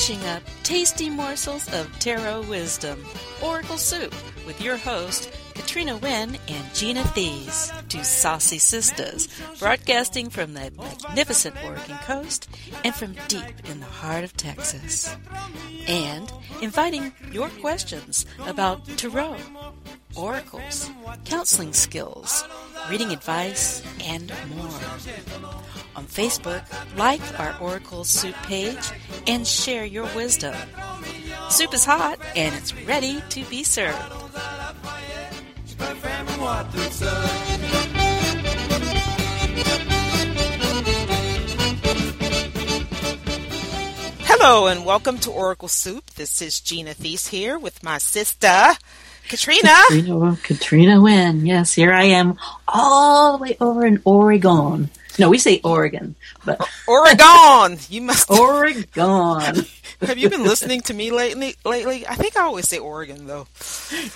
dishing up tasty morsels of tarot wisdom. Oracle Soup with your host, Katrina Wynne and Gina Thies, two saucy sisters, broadcasting from the magnificent Oregon coast and from deep in the heart of Texas. And inviting your questions about tarot, oracles, counseling skills, reading advice, and more. On Facebook, like our Oracle Soup page and share your wisdom. Soup is hot and it's ready to be served. Hello and welcome to Oracle Soup. This is Gina Thies here with my sister, Katrina. Katrina, Katrina Wynne. Yes, here I am, all the way over in Oregon. No, we say Oregon, but Oregon. You must. Oregon. Have you been listening to me lately? Lately, I think I always say Oregon though.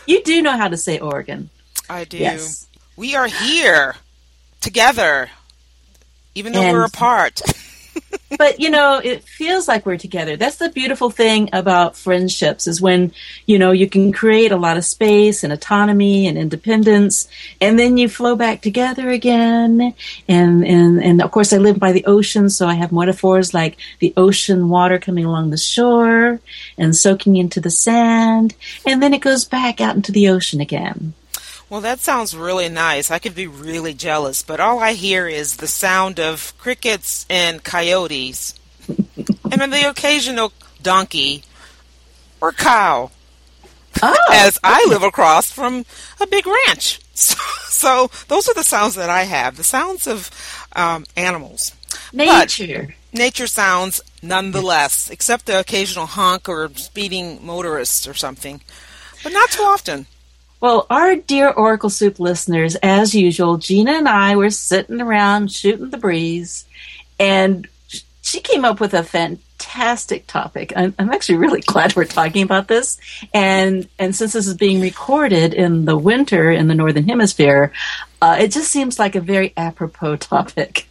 You do know how to say Oregon. I do. Yes. We are here together, even though we're apart. But you know, it feels like we're together. That's the beautiful thing about friendships is when, you know, you can create a lot of space and autonomy and independence and then you flow back together again. And and and of course I live by the ocean, so I have metaphors like the ocean water coming along the shore and soaking into the sand, and then it goes back out into the ocean again. Well, that sounds really nice. I could be really jealous, but all I hear is the sound of crickets and coyotes, and then the occasional donkey or cow, Oh, as I live across from a big ranch. So, so those are the sounds that I have the sounds of um, animals. nature. Nature sounds nonetheless, except the occasional honk or speeding motorist or something, but not too often. Well, our dear Oracle Soup listeners, as usual, Gina and I were sitting around shooting the breeze, and she came up with a fantastic topic. I'm, I'm actually really glad we're talking about this, and and since this is being recorded in the winter in the northern hemisphere, uh, it just seems like a very apropos topic.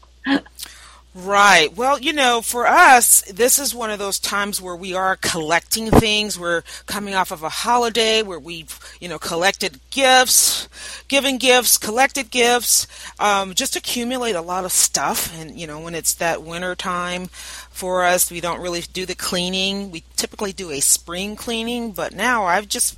Right. Well, you know, for us, this is one of those times where we are collecting things. We're coming off of a holiday where we've, you know, collected gifts, given gifts, collected gifts, um, just accumulate a lot of stuff. And, you know, when it's that winter time for us, we don't really do the cleaning. We typically do a spring cleaning, but now I've just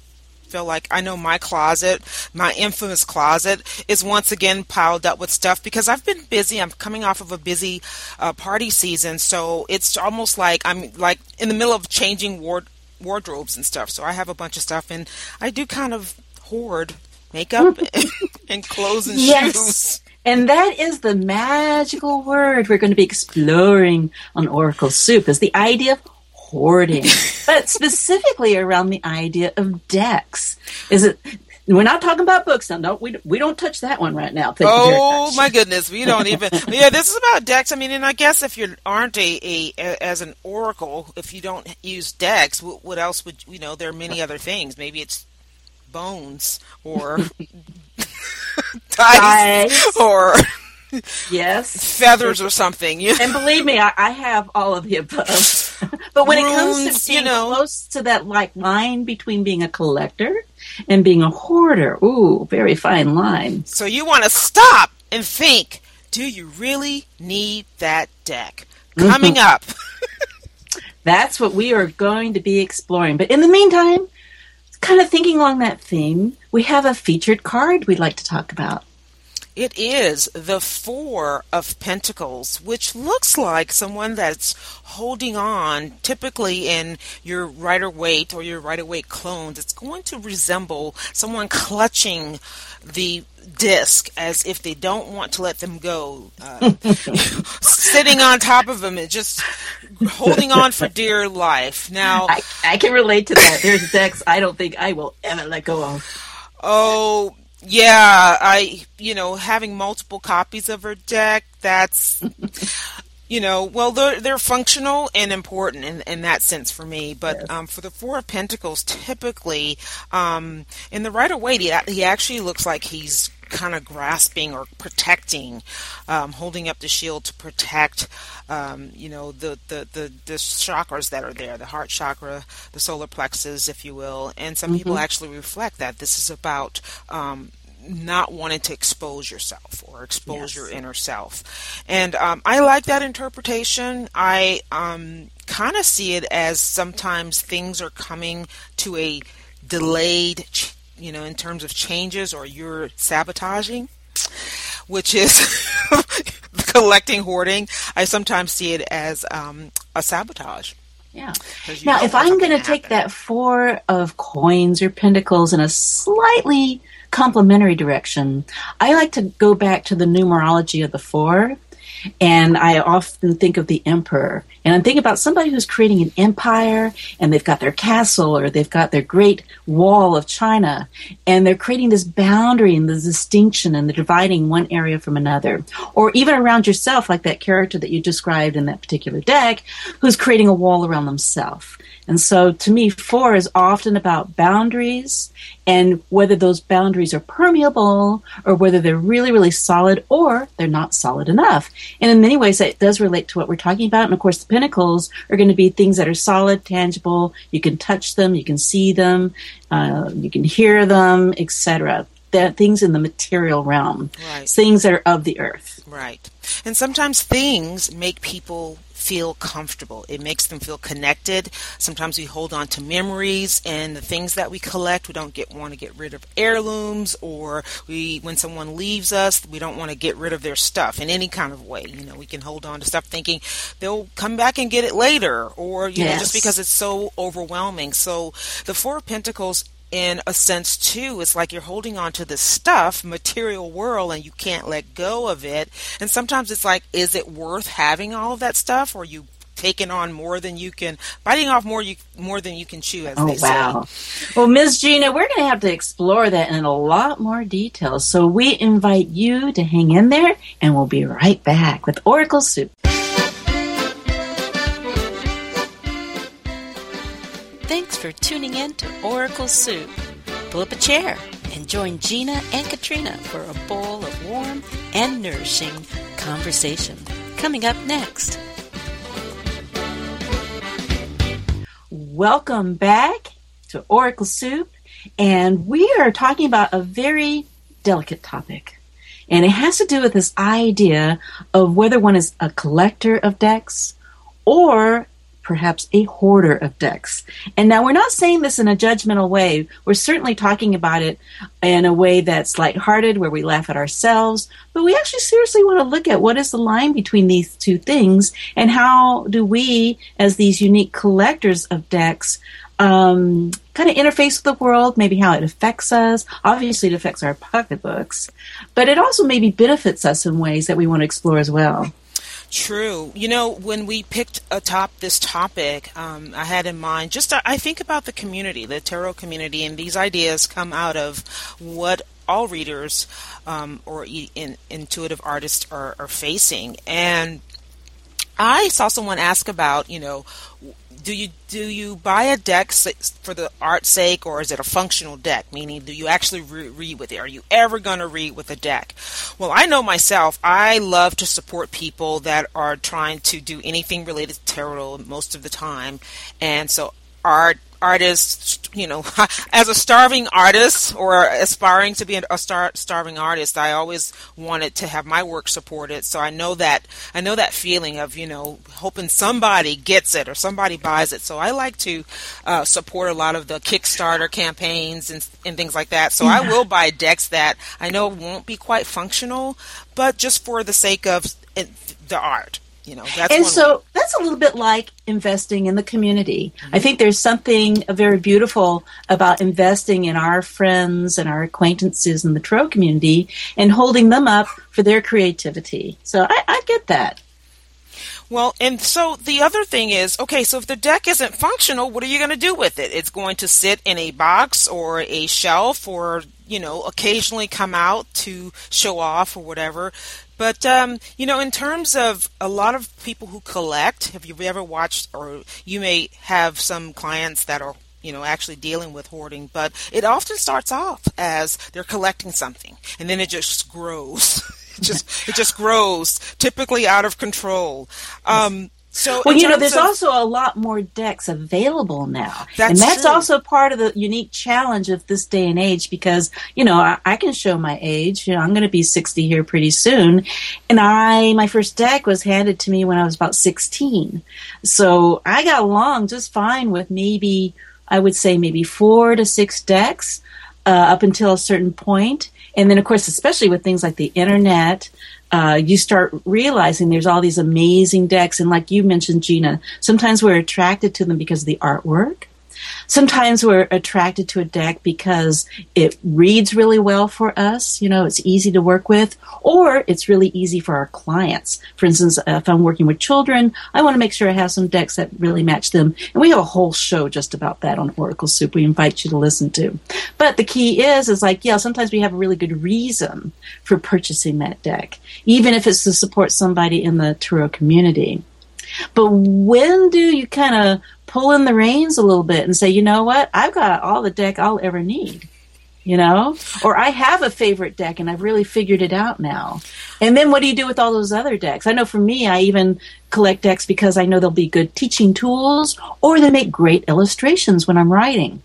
feel like I know my closet, my infamous closet, is once again piled up with stuff because I've been busy. I'm coming off of a busy uh, party season, so it's almost like I'm like in the middle of changing ward- wardrobes and stuff. So I have a bunch of stuff, and I do kind of hoard makeup and clothes and shoes. And that is the magical word we're going to be exploring on Oracle Soup is the idea of hoarding, but specifically around the idea of decks. Is it? We're not talking about books now. No, we we don't touch that one right now. Thank Oh my goodness, we don't even. Yeah, this is about decks. I mean, and I guess if you aren't a, a, a as an oracle, if you don't use decks, what, what else would you know? There are many other things. Maybe it's bones or dice Dice. or Yes. feathers or something. You And believe me, I, I have all of the above. but when it comes Runes, to you know. close to that like line between being a collector and being a hoarder, ooh, very fine line. So you want to stop and think: Do you really need that deck? Coming mm-hmm. up. That's what we are going to be exploring. But in the meantime, kind of thinking along that theme, we have a featured card we'd like to talk about. It is the Four of Pentacles, which looks like someone that's holding on. Typically, in your Rider Waite or your Rider Waite clones, it's going to resemble someone clutching the disc as if they don't want to let them go, uh, sitting on top of them and just holding on for dear life. Now, I, I can relate to that. There's decks I don't think I will ever let go of. Oh, yeah, I, you know, having multiple copies of her deck, that's, you know, well, they're, they're functional and important in, in that sense for me. But um, for the Four of Pentacles, typically, um, in the Rider Waite, he, he actually looks like he's kind of grasping or protecting, um, holding up the shield to protect, um, you know, the, the, the, the, chakras that are there, the heart chakra, the solar plexus, if you will. And some mm-hmm. people actually reflect that this is about um, not wanting to expose yourself or expose yes. your inner self. And um, I like that interpretation. I um, kind of see it as sometimes things are coming to a delayed, you know, in terms of changes or you're sabotaging, which is collecting, hoarding. I sometimes see it as um, a sabotage. Yeah. Now, if I'm going to take that four of coins or pentacles in a slightly complementary direction, I like to go back to the numerology of the four and I often think of the emperor. And I'm thinking about somebody who's creating an empire and they've got their castle or they've got their great wall of China and they're creating this boundary and the distinction and the dividing one area from another. Or even around yourself, like that character that you described in that particular deck, who's creating a wall around themselves. And so to me, four is often about boundaries and whether those boundaries are permeable or whether they're really, really solid or they're not solid enough. And in many ways, that does relate to what we're talking about. And of course, the pentacles are going to be things that are solid, tangible. You can touch them, you can see them, uh, you can hear them, etc. That things in the material realm, right. things that are of the earth. Right. And sometimes things make people feel comfortable. It makes them feel connected. Sometimes we hold on to memories and the things that we collect. We don't get want to get rid of heirlooms or we when someone leaves us, we don't want to get rid of their stuff in any kind of way. You know, we can hold on to stuff thinking they'll come back and get it later or you yes. know just because it's so overwhelming. So the 4 of pentacles in a sense too it's like you're holding on to this stuff material world and you can't let go of it and sometimes it's like is it worth having all of that stuff or you taking on more than you can biting off more you more than you can chew as oh, they wow. say. Well, Ms. Gina, we're going to have to explore that in a lot more detail. So we invite you to hang in there and we'll be right back with Oracle Soup. Thanks for tuning in to Oracle Soup. Pull up a chair and join Gina and Katrina for a bowl of warm and nourishing conversation. Coming up next. Welcome back to Oracle Soup, and we are talking about a very delicate topic. And it has to do with this idea of whether one is a collector of decks or perhaps a hoarder of decks. And now we're not saying this in a judgmental way. We're certainly talking about it in a way that's lighthearted, where we laugh at ourselves. But we actually seriously want to look at what is the line between these two things and how do we, as these unique collectors of decks, um, kind of interface with the world, maybe how it affects us. Obviously, it affects our pocketbooks, but it also maybe benefits us in ways that we want to explore as well. True. You know, when we picked atop this topic, um, I had in mind just uh, I think about the community, the tarot community, and these ideas come out of what all readers um, or in, intuitive artists are, are facing. And I saw someone ask about, you know, do you do you buy a deck for the art's sake, or is it a functional deck? Meaning, do you actually re- read with it? Are you ever going to read with a deck? Well, I know myself. I love to support people that are trying to do anything related to tarot most of the time, and so art artist, you know, as a starving artist or aspiring to be a star, starving artist, I always wanted to have my work supported. So I know that I know that feeling of you know hoping somebody gets it or somebody buys it. So I like to uh, support a lot of the Kickstarter campaigns and, and things like that. So yeah. I will buy decks that I know won't be quite functional, but just for the sake of the art you know that's and so way. that's a little bit like investing in the community mm-hmm. i think there's something very beautiful about investing in our friends and our acquaintances in the tarot community and holding them up for their creativity so i, I get that well, and so the other thing is, okay, so if the deck isn't functional, what are you going to do with it? It's going to sit in a box or a shelf or, you know, occasionally come out to show off or whatever. But um, you know, in terms of a lot of people who collect, have you ever watched, or you may have some clients that are you know, actually dealing with hoarding, but it often starts off as they're collecting something and then it just grows. it just it just grows, typically out of control. Um, so well, you know, there's of, also a lot more decks available now, that's and that's true. also part of the unique challenge of this day and age. Because you know, I, I can show my age. You know, I'm going to be 60 here pretty soon, and I my first deck was handed to me when I was about 16, so I got along just fine with maybe I would say maybe four to six decks uh, up until a certain. And then, of course, especially with things like the internet, uh, you start realizing there's all these amazing decks. And like you mentioned, Gina, sometimes we're attracted to them because of the artwork. Sometimes we're attracted to a deck because it reads really well for us. You know, it's easy to work with, or it's really easy for our clients. For instance, if I'm working with children, I want to make sure I have some decks that really match them. And we have a whole show just about that on Oracle Soup. We invite you to listen to. But the key is, is like, yeah, sometimes we have a really good reason for purchasing that deck, even if it's to support somebody in the Tarot community. But when do you kind of pull in the reins a little bit and say, you know what, I've got all the deck I'll ever need? You know, or I have a favorite deck and I've really figured it out now. And then what do you do with all those other decks? I know for me, I even collect decks because I know they'll be good teaching tools or they make great illustrations when I'm writing.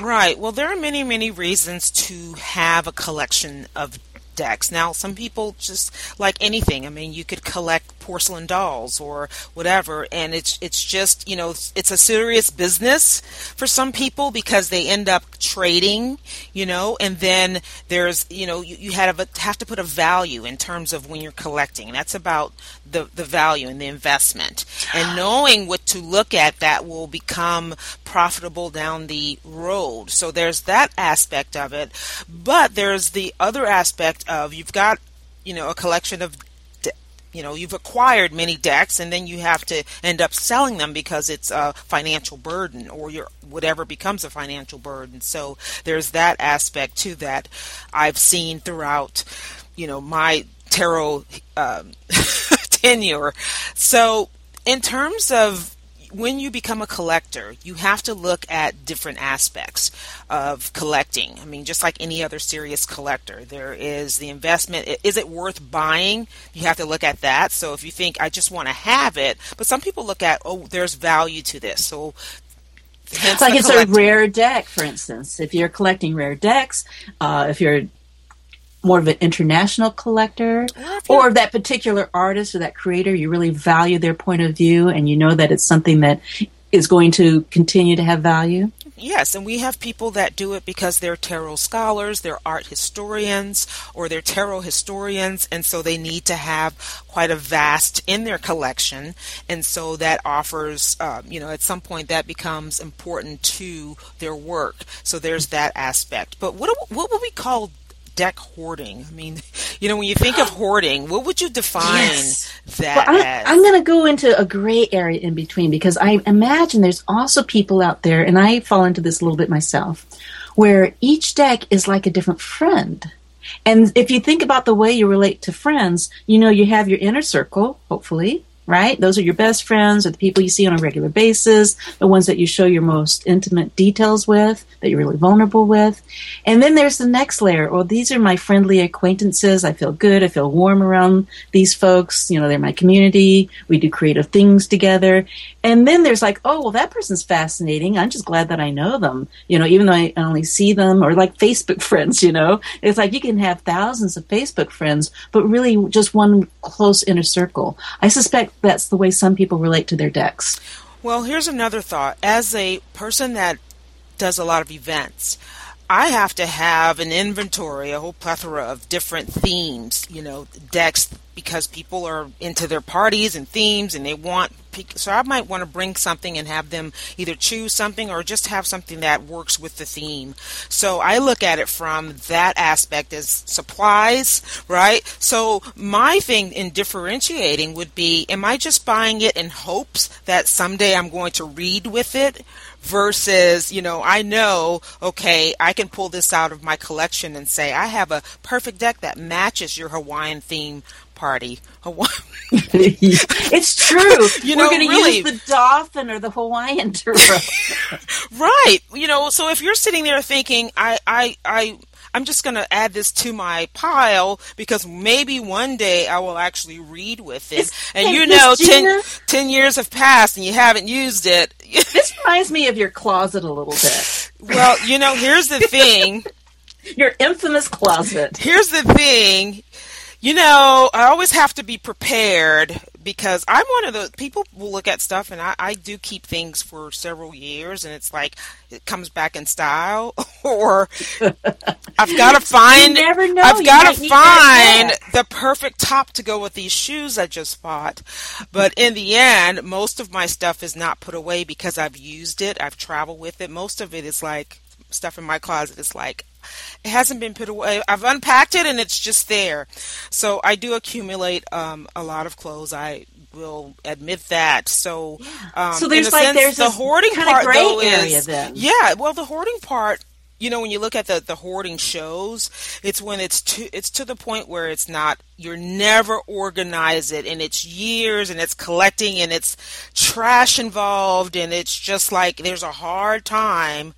Right. Well, there are many, many reasons to have a collection of decks. Now, some people just like anything. I mean, you could collect porcelain dolls or whatever, and it's it's just you know it's a serious business for some people because they end up trading, you know, and then there's you know you, you have a, have to put a value in terms of when you're collecting. And that's about the the value and the investment, and knowing what to look at that will become profitable down the road. So there's that aspect of it, but there's the other aspect of you've got you know a collection of you know you've acquired many decks and then you have to end up selling them because it's a financial burden or your whatever becomes a financial burden. So there's that aspect to that i've seen throughout you know my tarot um, tenure so in terms of when you become a collector, you have to look at different aspects of collecting. I mean, just like any other serious collector, there is the investment. Is it worth buying? You have to look at that. So if you think, I just want to have it, but some people look at, oh, there's value to this. So it's like it's a rare deck, for instance. If you're collecting rare decks, uh, if you're more of an international collector or, or that particular artist or that creator you really value their point of view and you know that it's something that is going to continue to have value Yes, and we have people that do it because they're tarot scholars, they're art historians, or they're tarot historians, and so they need to have quite a vast in their collection, and so that offers, um, you know, at some point that becomes important to their work. So there's that aspect. But what what would we call deck hoarding? I mean, you know, when you think of hoarding, what would you define yes. that well, I, as? I'm going to go into a gray area in between because I imagine there's also people out there, and I fall into this a little bit myself, where each deck is like a different friend. And if you think about the way you relate to friends, you know, you have your inner circle, hopefully, right? Those are your best friends or the people you see on a regular basis, the ones that you show your most intimate details with, that you're really vulnerable with. And then there's the next layer. Well, these are my friendly acquaintances. I feel good. I feel warm around these folks. You know, they're my community. We do creative things together. And then there's like, oh, well, that person's fascinating. I'm just glad that I know them. You know, even though I only see them or like Facebook friends, you know, it's like you can have thousands of Facebook friends, but really just one close inner circle. I suspect that's the way some people relate to their decks. Well, here's another thought. As a person that does a lot of events, I have to have an inventory, a whole plethora of different themes, you know, decks because people are into their parties and themes and they want so I might want to bring something and have them either choose something or just have something that works with the theme. So I look at it from that aspect as supplies, right? So my thing in differentiating would be am I just buying it in hopes that someday I'm going to read with it versus, you know, I know, okay, I can pull this out of my collection and say, I have a perfect deck that matches your Hawaiian theme party. it's true. You We're going to really- use the dolphin or the Hawaiian tarot. Right. You know, so if you're sitting there thinking, I, I, I, I'm just going to add this to my pile because maybe one day I will actually read with it. And hey, you know, 10, Gina? 10 years have passed and you haven't used it. this reminds me of your closet a little bit. well, you know, here's the thing. Your infamous closet. Here's the thing. You know, I always have to be prepared because I'm one of those people will look at stuff and I, I do keep things for several years and it's like it comes back in style or I've got to find. I've got to find the perfect top to go with these shoes I just bought. But in the end, most of my stuff is not put away because I've used it. I've traveled with it. Most of it is like stuff in my closet is like it hasn't been put away. I've unpacked it and it's just there. So I do accumulate um, a lot of clothes. I will admit that. So, um, So there's like- sense, there's the hoarding part gray though area is then. yeah. Well, the hoarding part. You know, when you look at the, the hoarding shows, it's when it's to it's to the point where it's not you're never organize it and it's years and it's collecting and it's trash involved and it's just like there's a hard time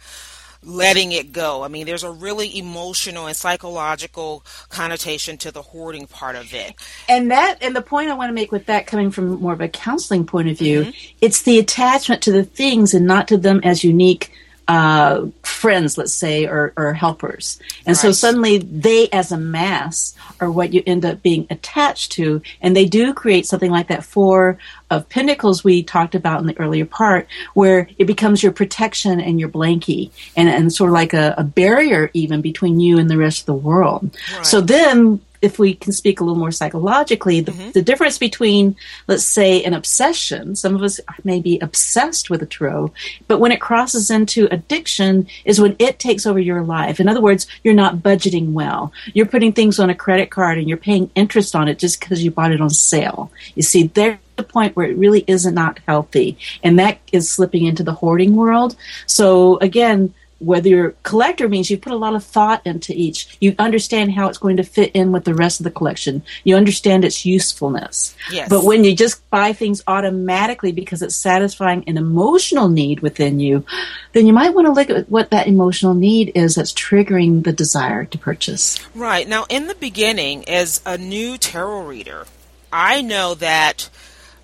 letting it go. I mean, there's a really emotional and psychological connotation to the hoarding part of it. And that, and the point I want to make with that, coming from more of a counseling point of view, Mm-hmm. it's the attachment to the things and not to them as unique uh, friends, let's say, or, or helpers. And so suddenly they, as a mass, are what you end up being attached to. And they do create something like that four of pentacles we talked about in the earlier part, where it becomes your protection and your blankie, and, and sort of like a, a barrier even between you and the rest of the world. Right. So then if we can speak a little more psychologically, the, Mm-hmm. the difference between, let's say, an obsession, some of us may be obsessed with a tarot, but when it crosses into addiction is when it takes over your life. In other words, you're not budgeting well. You're putting things on a credit card and you're paying interest on it just because you bought it on sale. You see, there's the point where it really is not healthy. And that is slipping into the hoarding world. So again, whether you're a collector means you put a lot of thought into each. You understand how it's going to fit in with the rest of the collection. You understand its usefulness. Yes. But when you just buy things automatically because it's satisfying an emotional need within you, then you might want to look at what that emotional need is that's triggering the desire to purchase. Right. Now, in the beginning, as a new tarot reader, I know that,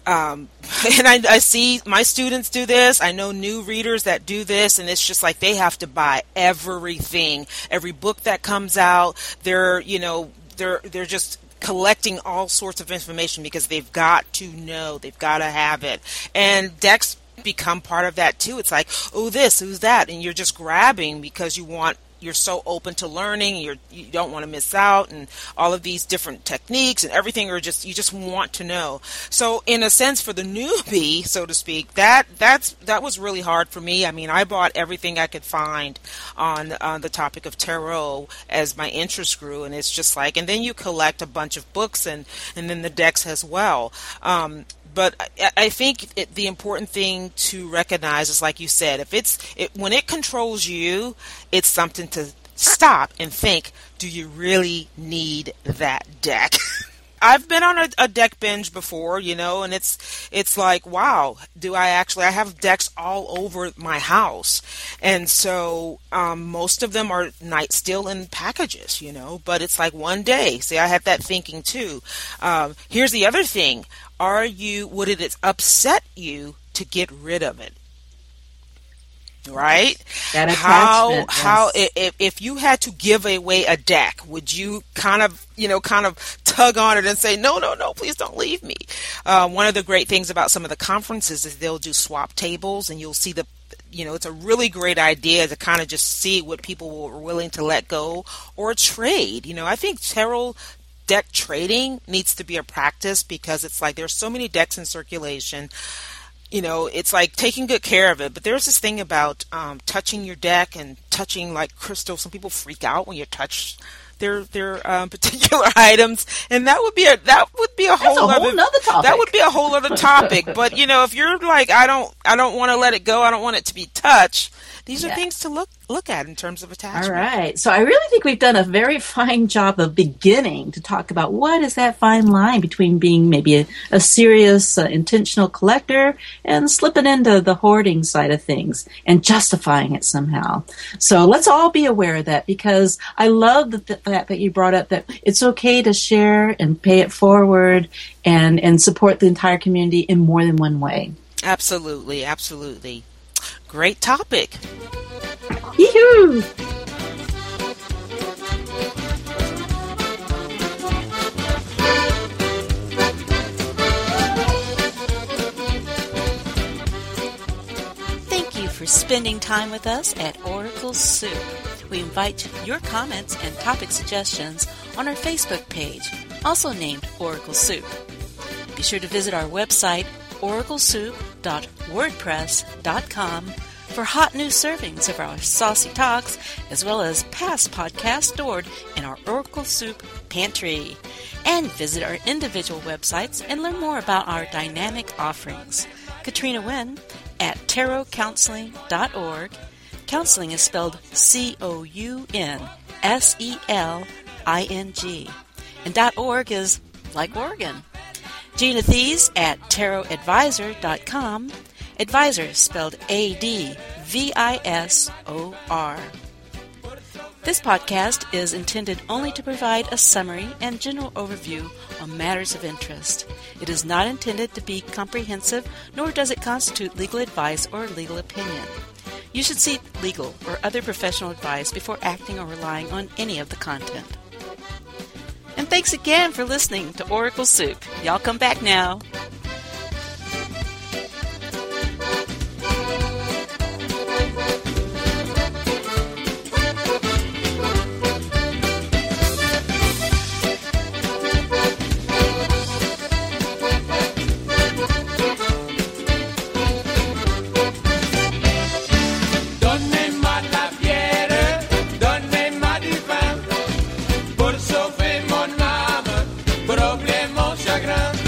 um, and I, I see my students do this. I know new readers that do this, and it's just like they have to buy everything, every book that comes out. They're, you know, they're they're just collecting all sorts of information because they've got to know, they've got to have it, and decks become part of that too. It's like, oh, this, who's that, and you're just grabbing because you want you're so open to learning you're you don't want to miss out and all of these different techniques and everything are just you just want to know. So in a sense for the newbie so to speak that that's that was really hard for me. I mean i bought everything i could find on on the topic of tarot as my interest grew and it's just like and then you collect a bunch of books and and then the decks as well. Um but I, I think it, the important thing to recognize is, like you said, if it's it, when it controls you, it's something to stop and think: Do you really need that deck? I've been on a, a deck binge before, you know, and it's it's like, wow, do I actually? I have decks all over my house, and so um, most of them are night still in packages, you know. But it's like one day. See, I had that thinking too. Um, here's the other thing: Are you? Would it upset you to get rid of it? Right? That how attachment, how if if you had to give away a deck, would you kind of you know kind of tug on it and say no no no please don't leave me? Uh, one of the great things about some of the conferences is they'll do swap tables and you'll see the you know it's a really great idea to kind of just see what people were willing to let go or trade. You know I think tarot deck trading needs to be a practice because it's like there's so many decks in circulation you know, it's like taking good care of it. But there's this thing about um, touching your deck and touching like crystal. Some people freak out when you touch their their um, particular items, and that would be a that would be a That's whole, a whole other that would be a whole other topic. but you know, if you're like, I don't I don't want to let it go, I don't want it to be touched. These are Yeah. things to look look at in terms of attachment. All right. So I really think we've done a very fine job of beginning to talk about what is that fine line between being maybe a, a serious, uh, intentional collector and slipping into the hoarding side of things and justifying it somehow. So let's all be aware of that because I love the, the fact that you brought up that it's okay to share and pay it forward and, and support the entire community in more than one way. Absolutely, absolutely. Great topic. Yee-hoo! Thank you for spending time with us at Oracle Soup. We invite your comments and topic suggestions on our Facebook page, also named Oracle Soup. Be sure to visit our website, oraclesoup.wordpress.com, for hot new servings of our saucy talks, as well as past podcasts stored in our Oracle Soup pantry. And visit our individual websites and learn more about our dynamic offerings. Katrina Wynne at tarotcounseling.org. Counseling is spelled C O U N S E L I N G. And .org is like Oregon. Gina Thies at tarotadvisor.com. Advisor is spelled A D V I S O R. This podcast is intended only to provide a summary and general overview on matters of interest. It is not intended to be comprehensive, nor does it constitute legal advice or legal opinion. You should seek legal or other professional advice before acting or relying on any of the content. And thanks again for listening to Oracle Soup. Y'all come back now. Instagram.